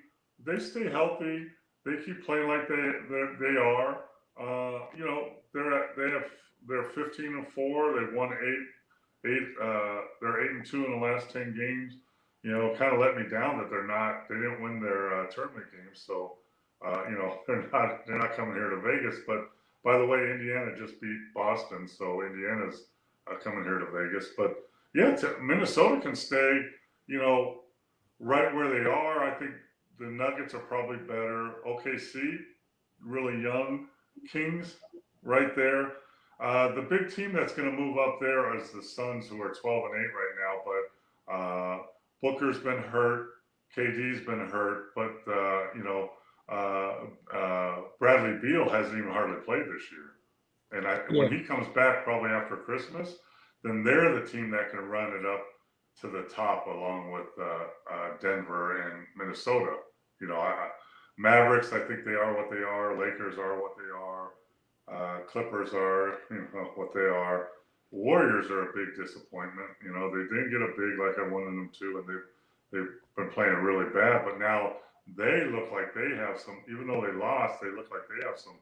Speaker 3: they stay healthy. They keep playing like they they are. Uh, you know they're at, they have they're 15 and four. They've won eight eight. Uh, they're eight and two in the last 10 games. You know, kind of let me down that they're not. They didn't win their uh, tournament games. So uh, you know *laughs* they're not they're not coming here to Vegas. But by the way, Indiana just beat Boston, so Indiana's coming here to Vegas. But yeah, Minnesota can stay, you know, right where they are. I think the Nuggets are probably better. OKC, really young. Kings, right there. Uh, the big team that's going to move up there is the Suns, who are 12 and 8 right now. But uh, Booker's been hurt. KD's been hurt. But, uh, you know, uh, uh, Bradley Beal hasn't even hardly played this year. And I, yeah. when he comes back, probably after Christmas, then they're the team that can run it up to the top along with uh, uh, Denver and Minnesota. You know, I, Mavericks, I think they are what they are. Lakers are what they are. Uh, Clippers are, *laughs* you know, what they are. Warriors are a big disappointment. You know, they didn't get a big like I wanted them to, and they've they've been playing really bad. But now they look like they have some. Even though they lost, they look like they have some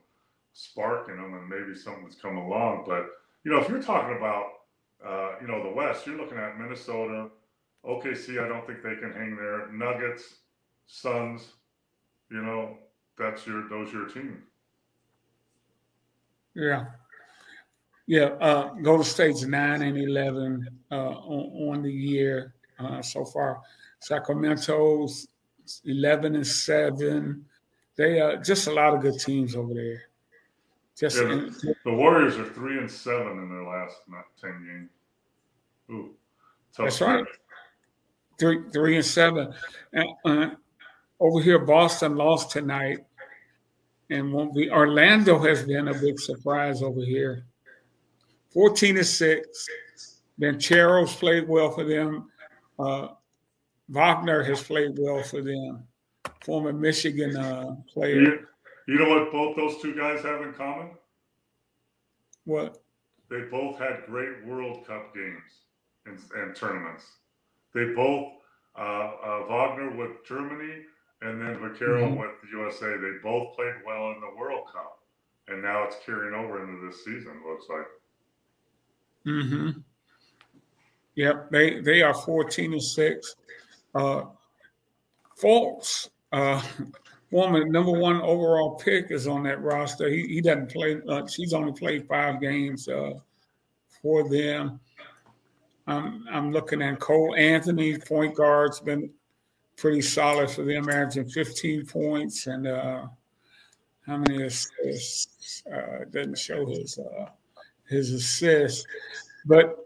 Speaker 3: spark in them, and maybe something's come along. But you know, if you're talking about uh, you know the West, you're looking at Minnesota, OKC. I don't think they can hang there. Nuggets, Suns. You know, that's your those your team.
Speaker 2: Yeah. Yeah, uh, Golden State's nine and eleven uh, on, on the year uh, so far. Sacramento's eleven and seven. They are just a lot of good teams over there.
Speaker 3: Just yeah, in, the Warriors are three and seven in their last ten games. Ooh,
Speaker 2: that's right. Three, three and seven. And, uh, over here, Boston lost tonight, and won't be. Orlando has been a big surprise over here. Fourteen and six. Banchero's played well for them. Uh, Wagner has played well for them. Former Michigan uh, player.
Speaker 3: You, know what both those two guys have in common?
Speaker 2: What?
Speaker 3: They both had great World Cup games and, and tournaments. They both, uh, uh, Wagner with Germany and then Banchero mm-hmm. with the USA. They both played well in the World Cup, and now it's carrying over into this season. Looks like.
Speaker 2: Mm hmm. Yep they they are fourteen and six. Uh, Fultz, uh, former number one overall pick, is on that roster. He he doesn't play much. He's only played five games uh, for them. I'm I'm looking at Cole Anthony, point guard's been pretty solid for them, averaging 15 points and uh, how many assists? Uh, doesn't show his uh, his assists, but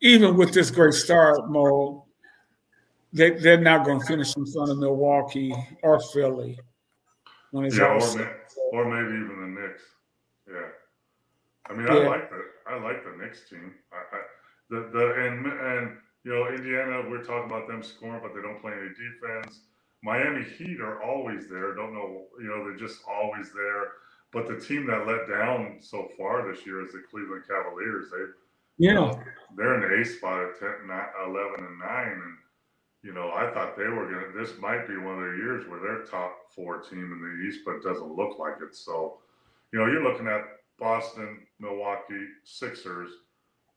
Speaker 2: even with this great start, Mo, they they're not going to finish in front of Milwaukee or Philly
Speaker 3: when it's yeah, or, or maybe even the Knicks. Yeah, I mean, yeah. I like the I like the Knicks team. I, I the the and and you know Indiana, we're talking about them scoring, but they don't play any defense. Miami Heat are always there. Don't know, you know, they're just always there. But the team that let down so far this year is the Cleveland Cavaliers. They,
Speaker 2: yeah, you know,
Speaker 3: they're in the A spot at 10, 11 and nine, and you know, I thought they were gonna. This might be one of their years where they're top four team in the East, but it doesn't look like it. So, you know, you're looking at Boston, Milwaukee, Sixers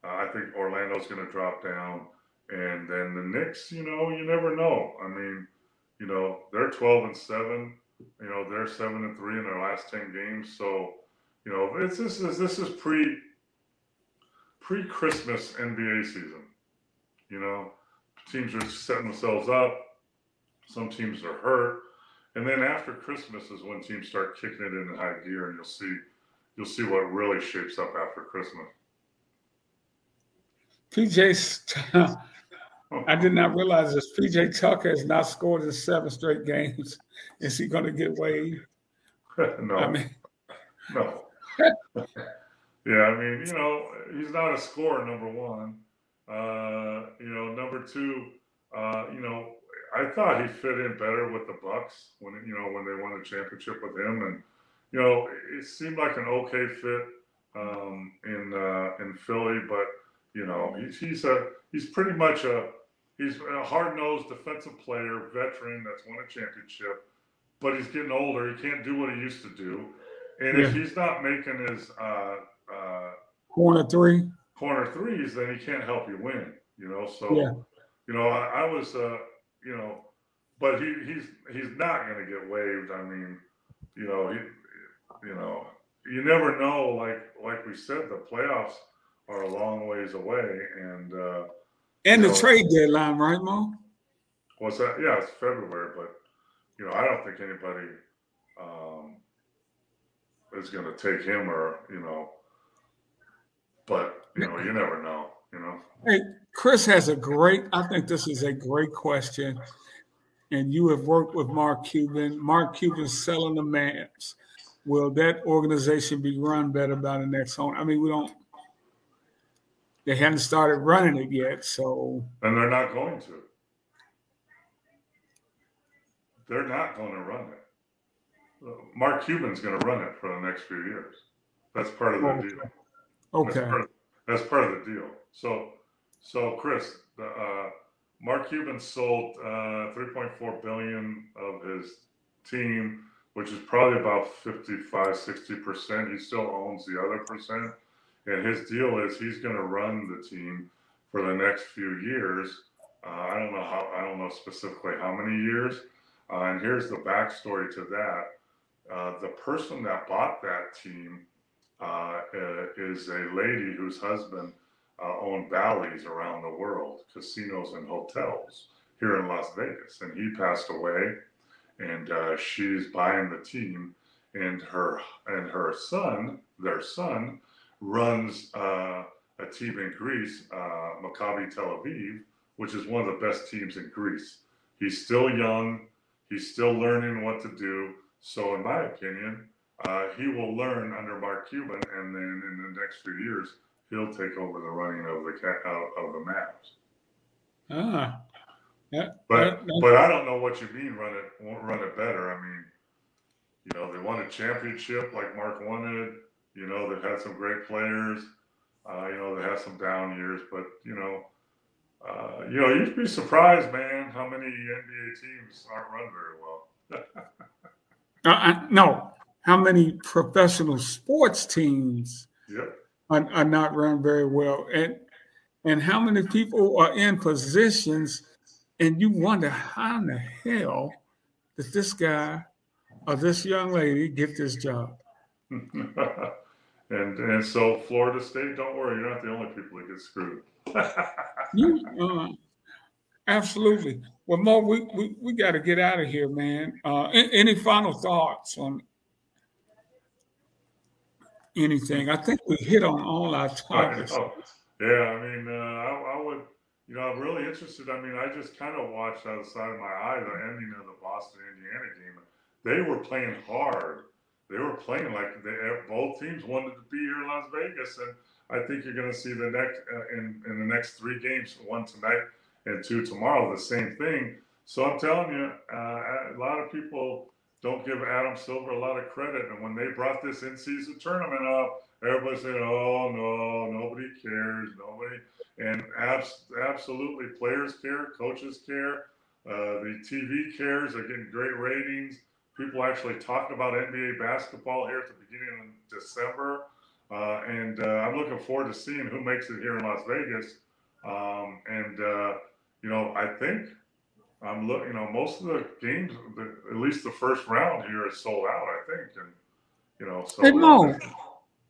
Speaker 3: uh, I think Orlando's going to drop down, and then the Knicks. You know, you never know. I mean, you know, they're 12 and seven. You know, they're seven and three in their last 10 games. So, you know, it's this is this is pre pre Christmas NBA season. You know, teams are setting themselves up. Some teams are hurt, and then after Christmas is when teams start kicking it into high gear, and you'll see you'll see what really shapes up after Christmas.
Speaker 2: PJ, I did not realize this. PJ Tucker has not scored in seven straight games. Is he going to get waived? *laughs*
Speaker 3: no. I mean, no. *laughs* *laughs* yeah, I mean, you know, he's not a scorer. Number one, uh, you know, number two, uh, you know, I thought he fit in better with the Bucks when you know when they won the championship with him, and you know, it seemed like an okay fit um, in uh, in Philly, but you know, he's he's a he's pretty much a he's a hard nosed defensive player, veteran that's won a championship, but he's getting older. He can't do what he used to do, and yeah. if he's not making his uh, uh,
Speaker 2: corner three
Speaker 3: corner threes, then he can't help you win. You know, so yeah. you know, I, I was uh, you know, but he he's he's not going to get waived. I mean, you know, he, you know, you never know. Like like we said, the playoffs are a long ways away, and uh,
Speaker 2: and the know, trade deadline, right, Mo?
Speaker 3: What's that? Yeah, it's February, but you know, I don't think anybody um, is going to take him, or you know, you know, you never know. You know.
Speaker 2: Hey, Chris has a great. I think this is a great question, and you have worked with Mark Cuban. Mark Cuban's selling the Mavs. Will that organization be run better by the next owner? I mean, we don't they hadn't started running it yet, so
Speaker 3: and they're not going to. They're not going to run it. Mark Cuban's going to run it for the next few years. That's part of the
Speaker 2: okay.
Speaker 3: deal.
Speaker 2: Okay.
Speaker 3: That's part, of, the deal. So, so Chris, uh, Mark Cuban sold uh, 3.4 billion of his team, which is probably about 55, 60 percent. He still owns the other percent, and his deal is he's going to run the team for the next few years. Uh, I don't know how I don't know specifically how many years. Uh, and here's the backstory to that. Uh, the person that bought that team uh, is a lady whose husband uh, owned Bally's around the world, casinos and hotels here in Las Vegas. And he passed away, and uh, she's buying the team. And her and her son, their son, runs uh, a team in Greece, uh, Maccabi Tel Aviv, which is one of the best teams in Greece. He's still young. He's still learning what to do. So, in my opinion, uh, he will learn under Mark Cuban, and then in the next few years, he'll take over the running of the uh, of the Mavs.
Speaker 2: Ah,
Speaker 3: yeah, but but I don't know what you mean run it won't run it better. I mean, you know, they won a championship like Mark wanted. You know, they've had some great players. Uh, you know, they had some down years, but you know, uh, you know, you'd be surprised, man, how many NBA teams aren't run very well. *laughs*
Speaker 2: uh, no, how many professional sports teams
Speaker 3: yep.
Speaker 2: are, are, not run very well, and and how many people are in positions, and you wonder how in the hell did this guy or this young lady get this job? *laughs*
Speaker 3: and and so Florida State, don't worry, you're not the only people that get screwed. *laughs*
Speaker 2: you, uh, absolutely. Well, Mo, we, we, we got to get out of here, man. Uh, any final thoughts on anything? I think we hit on all our *laughs* topics.
Speaker 3: Yeah, I mean, uh, I, I, would, you know, I'm really interested. I mean, I just kind of watched out of the side of my eye the ending of the Boston Indiana game. They were playing hard. They were playing like they, both teams wanted to be here in Las Vegas, and I think you're going to see the next uh, in in the next three games, one tonight and two tomorrow, the same thing. So I'm telling you, uh, a lot of people don't give Adam Silver a lot of credit. And when they brought this in-season tournament up, everybody said, "Oh no, nobody cares, nobody." And abs- absolutely, players care, coaches care, uh, the TV cares. They're getting great ratings. People actually talk about NBA basketball here at the beginning of December. Uh, and uh, I'm looking forward to seeing who makes it here in Las Vegas. Um, and uh, you know, I think I'm looking. You know, most of the games, the, at least the first round here, is sold out. I think, and you know, so.
Speaker 2: Hey, Mo,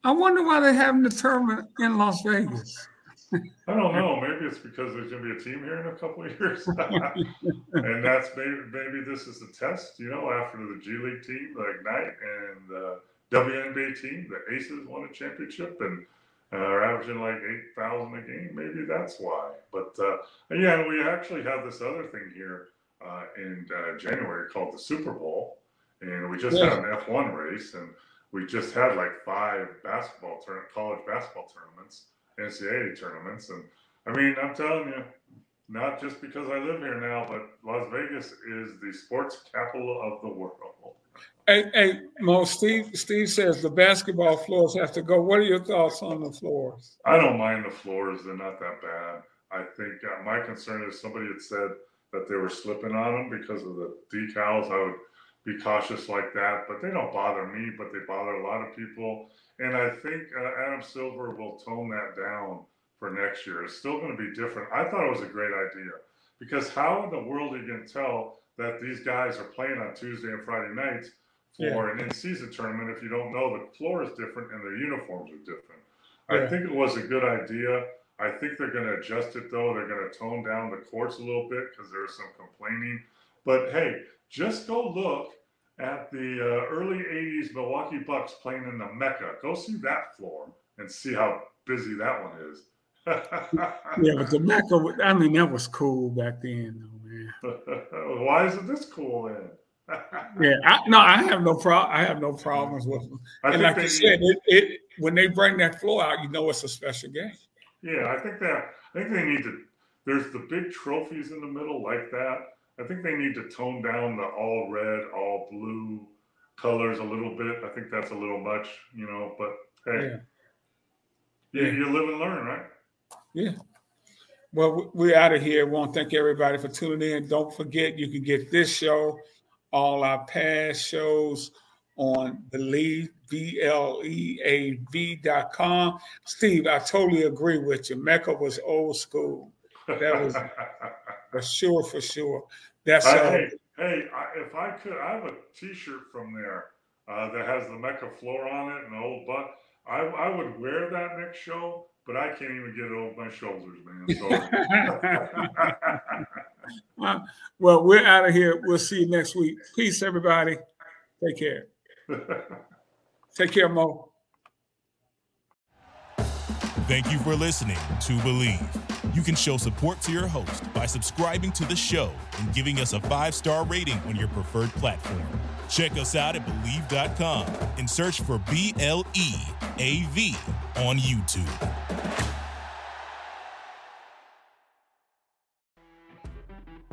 Speaker 2: I wonder why they're having the tournament in Las Vegas.
Speaker 3: I don't know. Maybe it's because there's going to be a team here in a couple of years, *laughs* and that's maybe maybe this is a test. You know, after the G League team, the Ignite, and the WNBA team, the Aces won a championship, and uh, are averaging like 8,000 a game. Maybe that's why. But uh, yeah, we actually have this other thing here uh, in uh, January called the Super Bowl. And we just yeah. had an F1 race, and we just had like five basketball turn- college basketball tournaments, NCAA tournaments. And I mean, I'm telling you, not just because I live here now, but Las Vegas is the sports capital of the world.
Speaker 2: Hey, hey, Mo, Steve, Steve says the basketball floors have to go. What are your thoughts on the floors?
Speaker 3: I don't mind the floors; they're not that bad. I think uh, my concern is somebody had said that they were slipping on them because of the decals. I would be cautious like that, but they don't bother me, but they bother a lot of people. And I think uh, Adam Silver will tone that down for next year. It's still going to be different. I thought it was a great idea because how in the world are you going to tell that these guys are playing on Tuesday and Friday nights for yeah. an in-season tournament if you don't know the floor is different and their uniforms are different. Yeah. I think it was a good idea. I think they're going to adjust it though. They're going to tone down the courts a little bit because there's some complaining. But hey, just go look at the uh, early 80s Milwaukee Bucks playing in the Mecca. Go see that floor and see how busy that one is. *laughs*
Speaker 2: yeah, but the Mecca, I mean, that was cool back then.
Speaker 3: Why isn't this cool then? *laughs*
Speaker 2: yeah, I, no, I have no problem. I have no problems with them. I and like you said, it, it, when they bring that floor out, you know it's a special game.
Speaker 3: Yeah, I think that I think they need to. There's the big trophies in the middle like that. I think they need to tone down the all red, all blue colors a little bit. I think that's a little much, you know. But hey, yeah, yeah. You, you live and learn, right?
Speaker 2: Yeah. Well, we're out of here. We want to thank everybody for tuning in. Don't forget, you can get this show, all our past shows on Bleav, B L E A V dot com. Steve, I totally agree with you. Mecca was old school. That was *laughs* for sure, for sure. That's
Speaker 3: I-
Speaker 2: uh,
Speaker 3: hey, hey I, if I could, I have a T-shirt from there uh, that has the Mecca floor on it and the old butt. I, I would wear that next show, but I can't even get it over my shoulders, man. Sorry.
Speaker 2: uh, *laughs* well, we're out of here. We'll see you next week. Peace, everybody. Take care. *laughs* Take care, Mo.
Speaker 1: Thank you for listening to Bleav. You can show support to your host by subscribing to the show and giving us a five star rating on your preferred platform. Check us out at Bleav.com and search for B L E A V on YouTube.